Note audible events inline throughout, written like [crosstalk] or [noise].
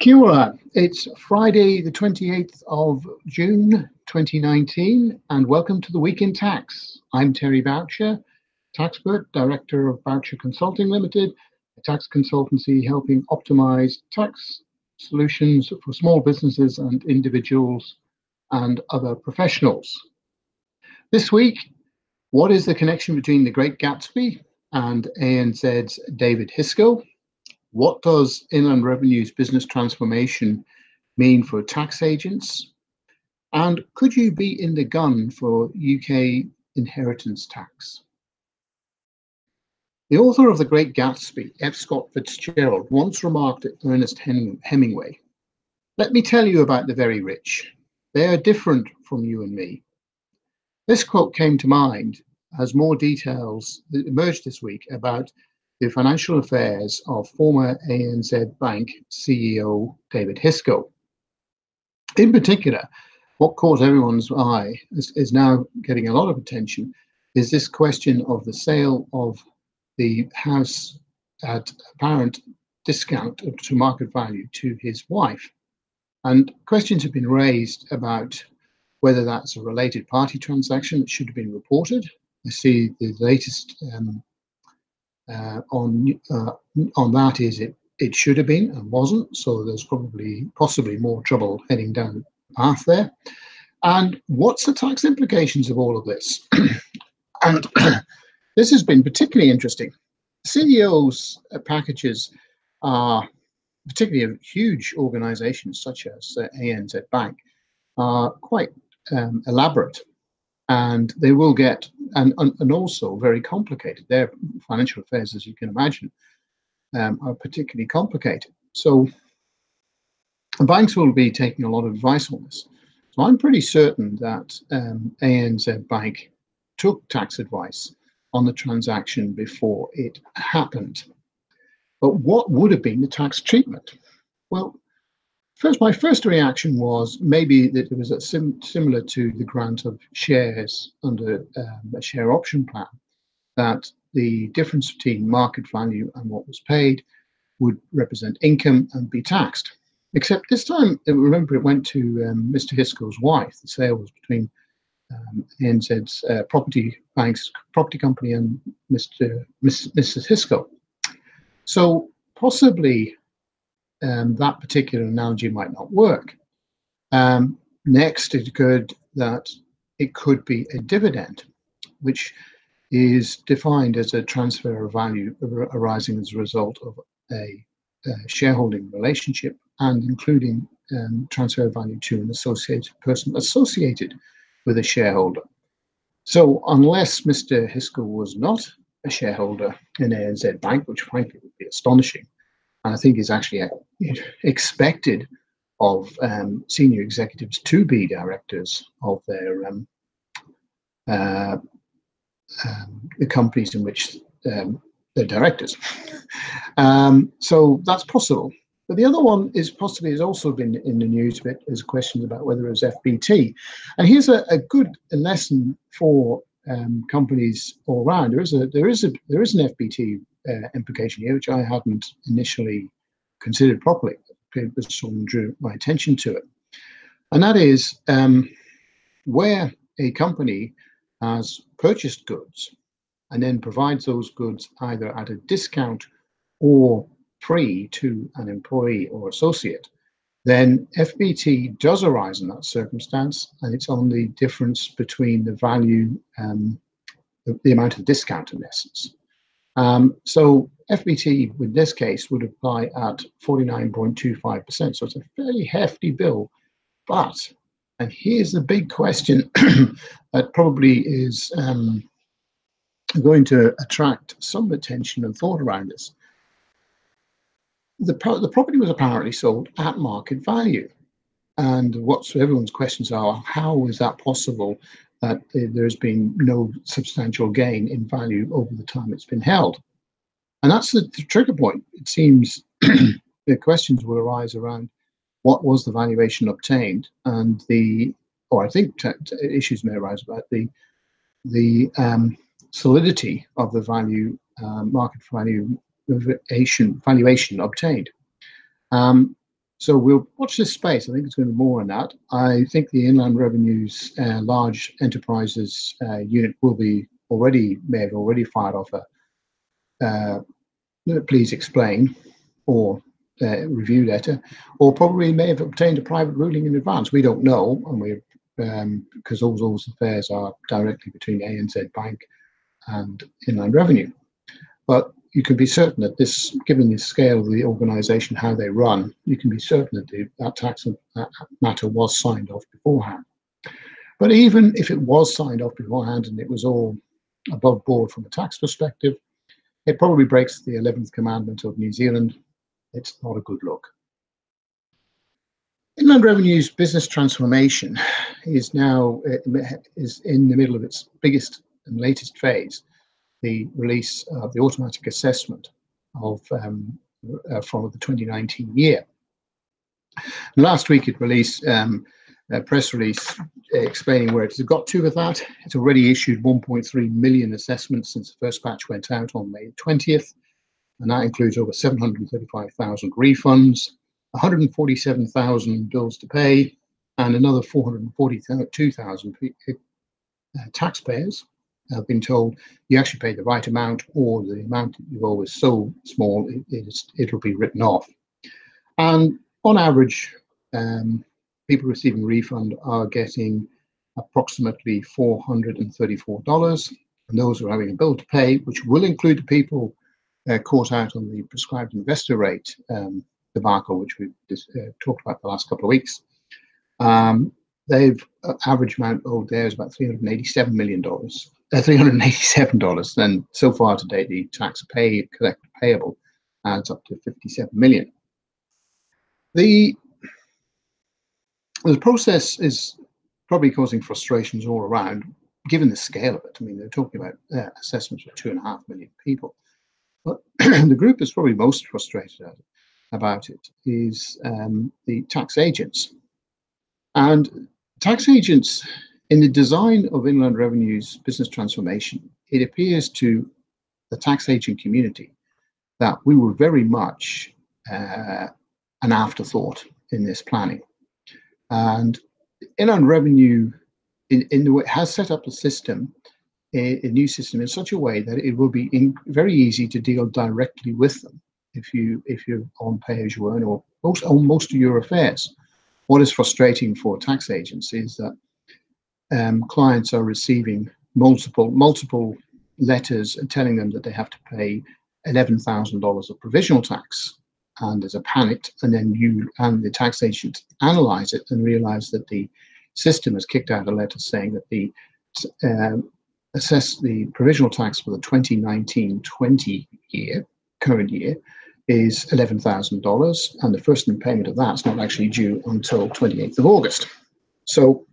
Kia. It's Friday, the 28th of June 2019, and welcome to the Week in Tax. I'm Terry Baucher, taxpert, director of Baucher Consulting Limited, a tax consultancy helping optimize tax solutions for small businesses and individuals and other professionals. This week, what is the connection between the Great Gatsby and ANZ's David Hisco? What does Inland Revenue's business transformation mean for tax agents? And could you be in the gun for UK inheritance tax? The author of The Great Gatsby, F. Scott Fitzgerald, once remarked at Ernest Hemingway Let me tell you about the very rich. They are different from you and me. This quote came to mind as more details emerged this week about the financial affairs of former ANZ Bank CEO David Hisco. In particular, what caught everyone's eye is, is, now getting a lot of attention is this question of the sale of the house at apparent discount to market value to his wife. And questions have been raised about whether that's a related party transaction that should have been reported. I see the latest um, uh, on uh, on that is it it should have been and wasn't. So there's probably possibly more trouble heading down the path there. And what's the tax implications of all of this? [clears throat] and [clears throat] this has been particularly interesting. CEOs packages are particularly of huge organizations such as uh, ANZ Bank are quite um, elaborate and they will get and, and also very complicated. Their financial affairs, as you can imagine, um, are particularly complicated. So banks will be taking a lot of advice on this. So I'm pretty certain that um, ANZ Bank took tax advice on the transaction before it happened. But what would have been the tax treatment? Well, First, my first reaction was maybe that it was sim similar to the grant of shares under um, a share option plan, that the difference between market value and what was paid would represent income and be taxed. Except this time, remember, it went to um, Mr. Hisco's wife. The sale was between um, uh, property bank's property company and Mr. Miss, Mrs. Hisco. So possibly um, that particular analogy might not work. Um, next, it occurred that it could be a dividend, which is defined as a transfer of value arising as a result of a, a shareholding relationship and including um, transfer of value to an associated person associated with a shareholder. So, unless Mr. Hisco was not a shareholder in ANZ Bank, which frankly would be astonishing, and I think is actually uh, expected of um, senior executives to be directors of their um, uh, um, the companies in which um, they're directors. Um, so that's possible. But the other one is possibly has also been in the news a bit is questions about whether it was FBT. And here's a, a good lesson for um, companies all around. There is a there is a there is an FBT uh, implication here, which I hadn't initially considered properly. But someone drew my attention to it, and that is um, where a company has purchased goods and then provides those goods either at a discount or free to an employee or associate, then FBT does arise in that circumstance, and it's on the difference between the value, um, the, the, amount of discount in essence. Um, so FBT, with this case, would apply at 49.25%. So it's a fairly hefty bill. But, and here's the big question [clears throat] that probably is um, going to attract some attention and thought around this. The, pro the property was apparently sold at market value. And what everyone's questions are, how is that possible that there's been no substantial gain in value over the time it's been held. And that's the, the trigger point. It seems [clears throat] the questions will arise around what was the valuation obtained and the, or I think issues may arise about the the um, solidity of the value uh, market value valuation valuation obtained. Um, So we'll watch this space. I think it's going to be more on that. I think the Inland Revenue's uh, large enterprises uh, unit will be already may have already fired off a uh, please explain or uh, review letter, or probably may have obtained a private ruling in advance. We don't know, and we um, because all those affairs are directly between ANZ Bank and Inland Revenue. But you can be certain that this, given the scale of the organisation, how they run, you can be certain that the, that tax that matter was signed off beforehand. But even if it was signed off beforehand and it was all above board from a tax perspective, it probably breaks the 11th commandment of New Zealand. It's not a good look. Inland Revenue's business transformation is now uh, is in the middle of its biggest and latest phase the release of the automatic assessment of um, uh, from the 2019 year. Last week it released um, a press release explaining where it's got to with that. It's already issued 1.3 million assessments since the first batch went out on May 20th, and that includes over 735,000 refunds, 147,000 bills to pay, and another 442,000 uh, taxpayers have been told you actually pay the right amount or the amount that you owe is so small it, it'll be written off. And on average, um, people receiving refund are getting approximately $434. And those who are having a bill to pay, which will include the people uh, caught out on the prescribed investor rate um, debacle, which we've uh, talked about the last couple of weeks. Um, they've uh, average amount owed there is about $387 million uh, $387. And so far to date, the tax paid, collect payable adds up to 57 million. The, the process is probably causing frustrations all around, given the scale of it. I mean, they're talking about uh, assessments of two and a half million people. But [clears throat] the group that's probably most frustrated at, about it is um, the tax agents. And tax agents in the design of Inland Revenue's business transformation, it appears to the tax agent community that we were very much uh, an afterthought in this planning. And Inland Revenue, in, in the way, has set up a system, a, a, new system, in such a way that it will be in, very easy to deal directly with them if you if you're on pay as you earn or most on most of your affairs. What is frustrating for tax agents is that um, clients are receiving multiple multiple letters telling them that they have to pay eleven thousand dollars of provisional tax, and there's a panic, and then you and the tax agent analyze it and realize that the system has kicked out a letter saying that the um, assess the provisional tax for the 2019-20 year, current year, is $11,000, and the first payment of that is not actually due until 28th of August. So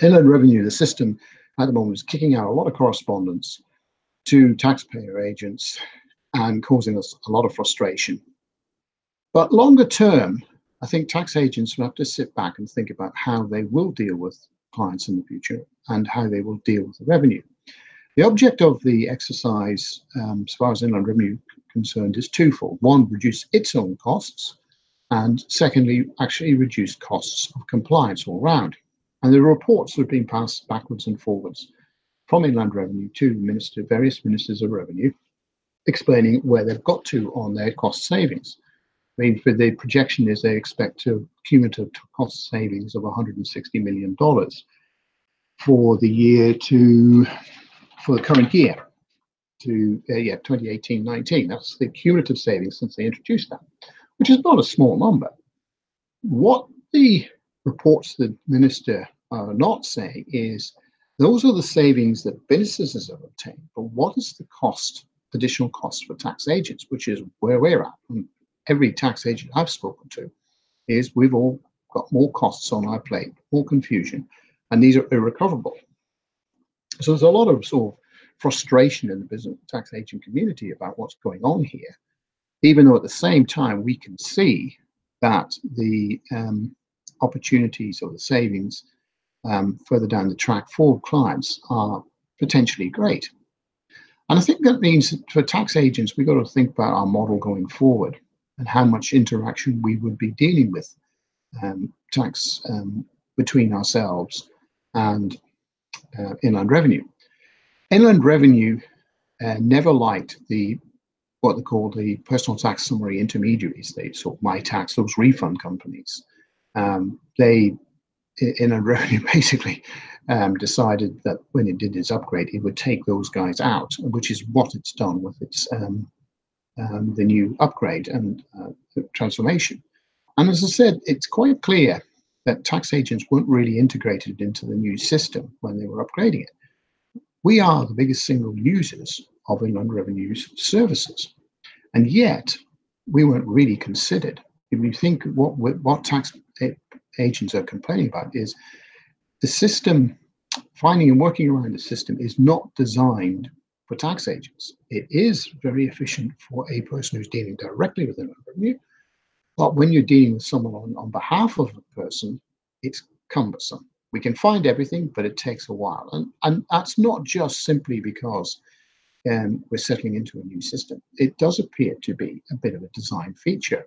Inland Revenue, the system at the moment, is kicking out a lot of correspondence to taxpayer agents and causing us a lot of frustration. But longer term, I think tax agents will have to sit back and think about how they will deal with clients in the future and how they will deal with the revenue. The object of the exercise, um, as far as Inland Revenue concerned, is twofold. One, reduce its own costs, and secondly, actually reduce costs of compliance all round. And the reports have been passed backwards and forwards from Inland Revenue to minister, various ministers of revenue, explaining where they've got to on their cost savings. I mean, for the projection is they expect a cumulative cost savings of $160 million for the year to, for the current year to, uh, yeah, 2018-19. That's the cumulative savings since they introduced that, which is not a small number. What the reports the minister are not saying is those are the savings that businesses have obtained, but what is the cost, additional cost for tax agents, which is where we're at. And every tax agent I've spoken to is we've all got more costs on our plate, more confusion, and these are irrecoverable. So there's a lot of sort of frustration in the business tax agent community about what's going on here, even though at the same time we can see that the um, opportunities or the savings um, further down the track for clients are potentially great. And I think that means for tax agents, we've got to think about our model going forward. and how much interaction we would be dealing with um, tax um, between ourselves and uh, inland revenue. Inland revenue uh, never liked the what they call the personal tax summary intermediaries. They sort of MyTax, those refund companies. Um, they a revenue [laughs] basically um, decided that when it did its upgrade, it would take those guys out, which is what it's done with its um, um, the new upgrade and uh, transformation. And as I said, it's quite clear that tax agents weren't really integrated into the new system when they were upgrading it. We are the biggest single users of Inland Revenue's services, and yet we weren't really considered. If you think what what tax agents are complaining about is the system, finding and working around the system is not designed for tax agents. It is very efficient for a person who's dealing directly with an Revenue, but when you're dealing with someone on, on behalf of a person, it's cumbersome. We can find everything, but it takes a while. And, and that's not just simply because um, we're settling into a new system. It does appear to be a bit of a design feature.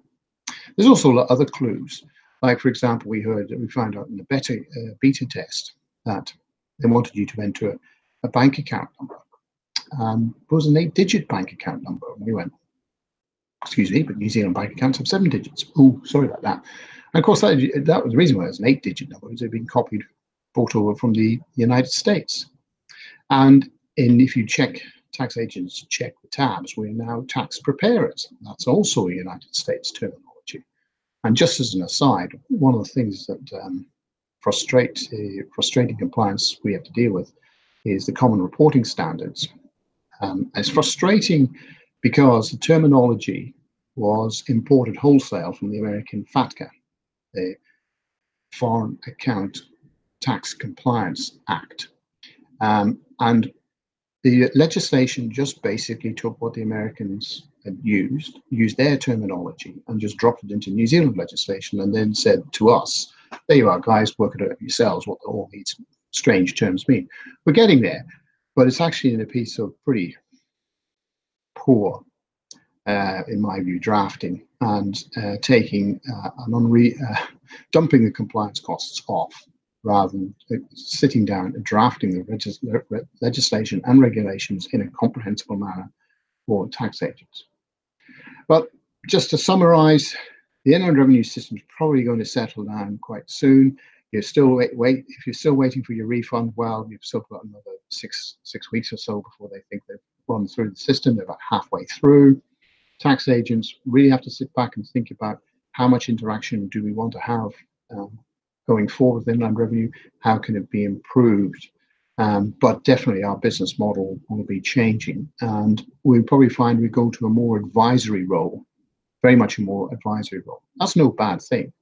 There's also other clues. Like, for example, we heard, we found out in the beta, uh, beta test that they wanted you to enter a, a bank account number. Um, it was an eight digit bank account number. And we went, excuse me, but New Zealand bank accounts have seven digits. Oh, sorry about that. And of course, that, that was the reason why it was an eight digit number, because it had been copied, brought over from the United States. And in, if you check tax agents check the tabs, we're now tax preparers. That's also a United States terminology. And just as an aside, one of the things that um, frustrate, uh, frustrating compliance we have to deal with is the common reporting standards. Um, it's frustrating because the terminology was imported wholesale from the American FATCA, the Foreign Account Tax Compliance Act. Um, and the legislation just basically took what the Americans had used, used their terminology, and just dropped it into New Zealand legislation, and then said to us, "There you are, guys, work it out yourselves. What all these strange terms mean." We're getting there, but it's actually in a piece of pretty poor, uh, in my view, drafting and uh, taking uh, an unre- uh, dumping the compliance costs off rather than sitting down and drafting the legislation and regulations in a comprehensible manner for tax agents. But just to summarize, the inland revenue system is probably going to settle down quite soon. You're still wait, wait if you're still waiting for your refund, well, you've still got another six six weeks or so before they think they've run through the system. They're about halfway through. Tax agents really have to sit back and think about how much interaction do we want to have um, going forward with inland revenue? How can it be improved? Um, but definitely our business model will be changing and we'll probably find we go to a more advisory role, very much a more advisory role. That's no bad thing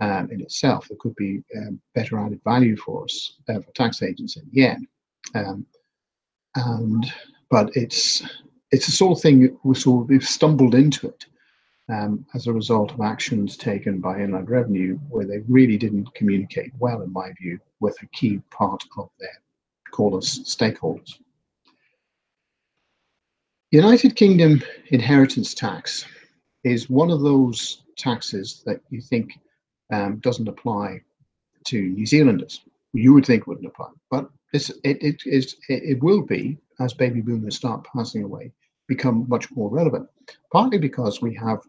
um, in itself. It could be um, better added value for us, uh, for tax agents in the end. Um, and but it's it's the sort of thing we sort of we've stumbled into it um, as a result of actions taken by Inland Revenue where they really didn't communicate well, in my view, with a key part of their call us stakeholders. United Kingdom inheritance tax is one of those taxes that you think um, doesn't apply to New Zealanders. You would think wouldn't apply, but it, it, is, it will be as baby boomers start passing away become much more relevant. Partly because we have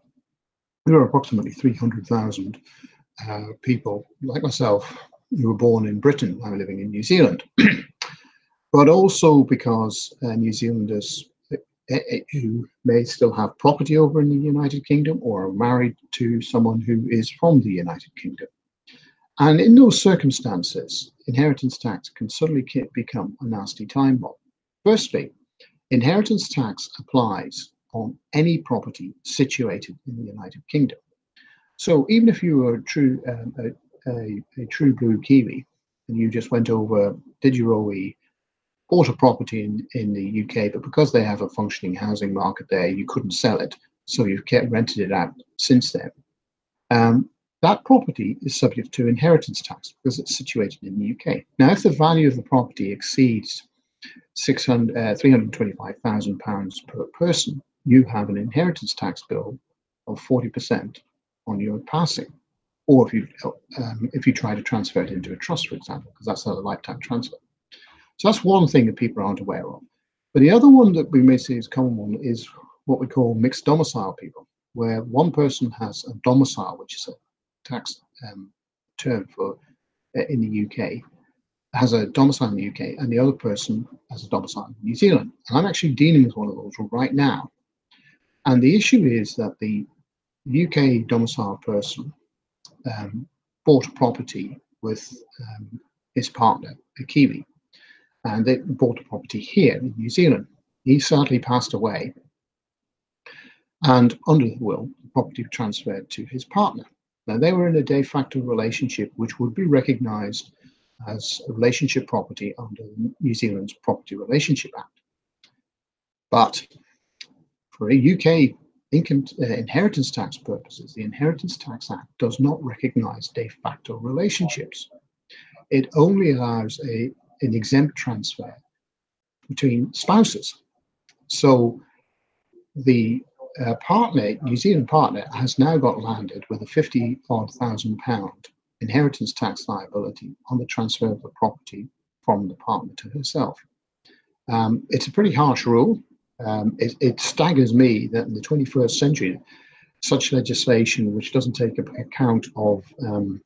there are approximately 300,000 uh, people like myself who were born in Britain now living in New Zealand, [clears throat] but also because uh, New Zealanders uh, uh, who may still have property over in the United Kingdom or are married to someone who is from the United Kingdom. And in those circumstances, inheritance tax can suddenly become a nasty time bomb. Firstly, inheritance tax applies on any property situated in the United Kingdom. So even if you were a true um, a, a, a, true blue Kiwi and you just went over, did your OE, bought a property in, in the UK, but because they have a functioning housing market there, you couldn't sell it, so you've kept rented it out since then. Um, that property is subject to inheritance tax because it's situated in the UK. Now, if the value of the property exceeds 600, uh, 325,000 pounds per person, you have an inheritance tax bill of 40% on your passing, or if you um, if you try to transfer it into a trust, for example, because that's a lifetime transfer. So that's one thing that people aren't aware of. But the other one that we may see as common one is what we call mixed domicile people, where one person has a domicile, which is a tax um, term for uh, in the UK, has a domicile in the UK, and the other person has a domicile in New Zealand. And I'm actually dealing with one of those right now. And the issue is that the UK domicile person um, bought a property with um, his partner, a Kiwi, and they bought a property here in New Zealand. He sadly passed away, and under the will, the property transferred to his partner. Now, they were in a de facto relationship which would be recognised as a relationship property under New Zealand's Property Relationship Act. But for a UK income uh, inheritance tax purposes, the Inheritance Tax Act does not recognise de facto relationships. It only allows a, an exempt transfer between spouses. So the uh, partner, New Zealand partner, has now got landed with a 50 odd thousand pound inheritance tax liability on the transfer of the property from the partner to herself. Um, it's a pretty harsh rule. Um, it, it, staggers me that in the 21st century, such legislation which doesn't take account of um,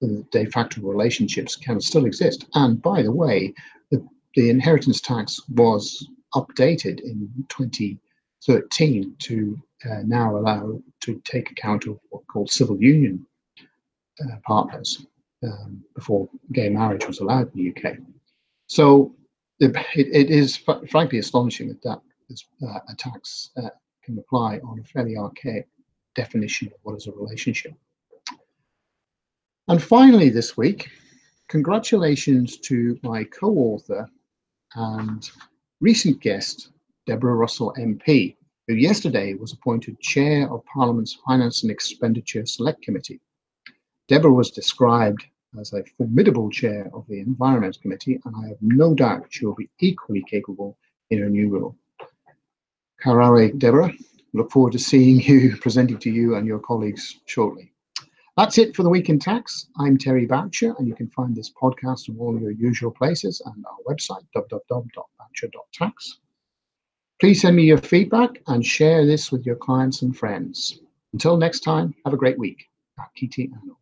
the de facto relationships can still exist. And by the way, the, the inheritance tax was updated in 2013 to uh, now allow to take account of what called civil union uh, partners um, before gay marriage was allowed in the UK. So it, it is frankly astonishing that that is, uh, a tax uh, can apply on a fairly archaic definition of what is a relationship. And finally, this week, congratulations to my co-author and recent guest, Deborah Russell MP, who yesterday was appointed Chair of Parliament's Finance and Expenditure Select Committee. Deborah was described as a formidable chair of the Environment Committee, and I have no doubt she will be equally capable in her new role. Karare, Deborah. Look forward to seeing you, [laughs] presenting to you and your colleagues shortly. That's it for the Week in Tax. I'm Terry Baucher, and you can find this podcast on all your usual places and our website, www.baucher.tax. Please send me your feedback and share this with your clients and friends. Until next time, have a great week. Kiti Ano.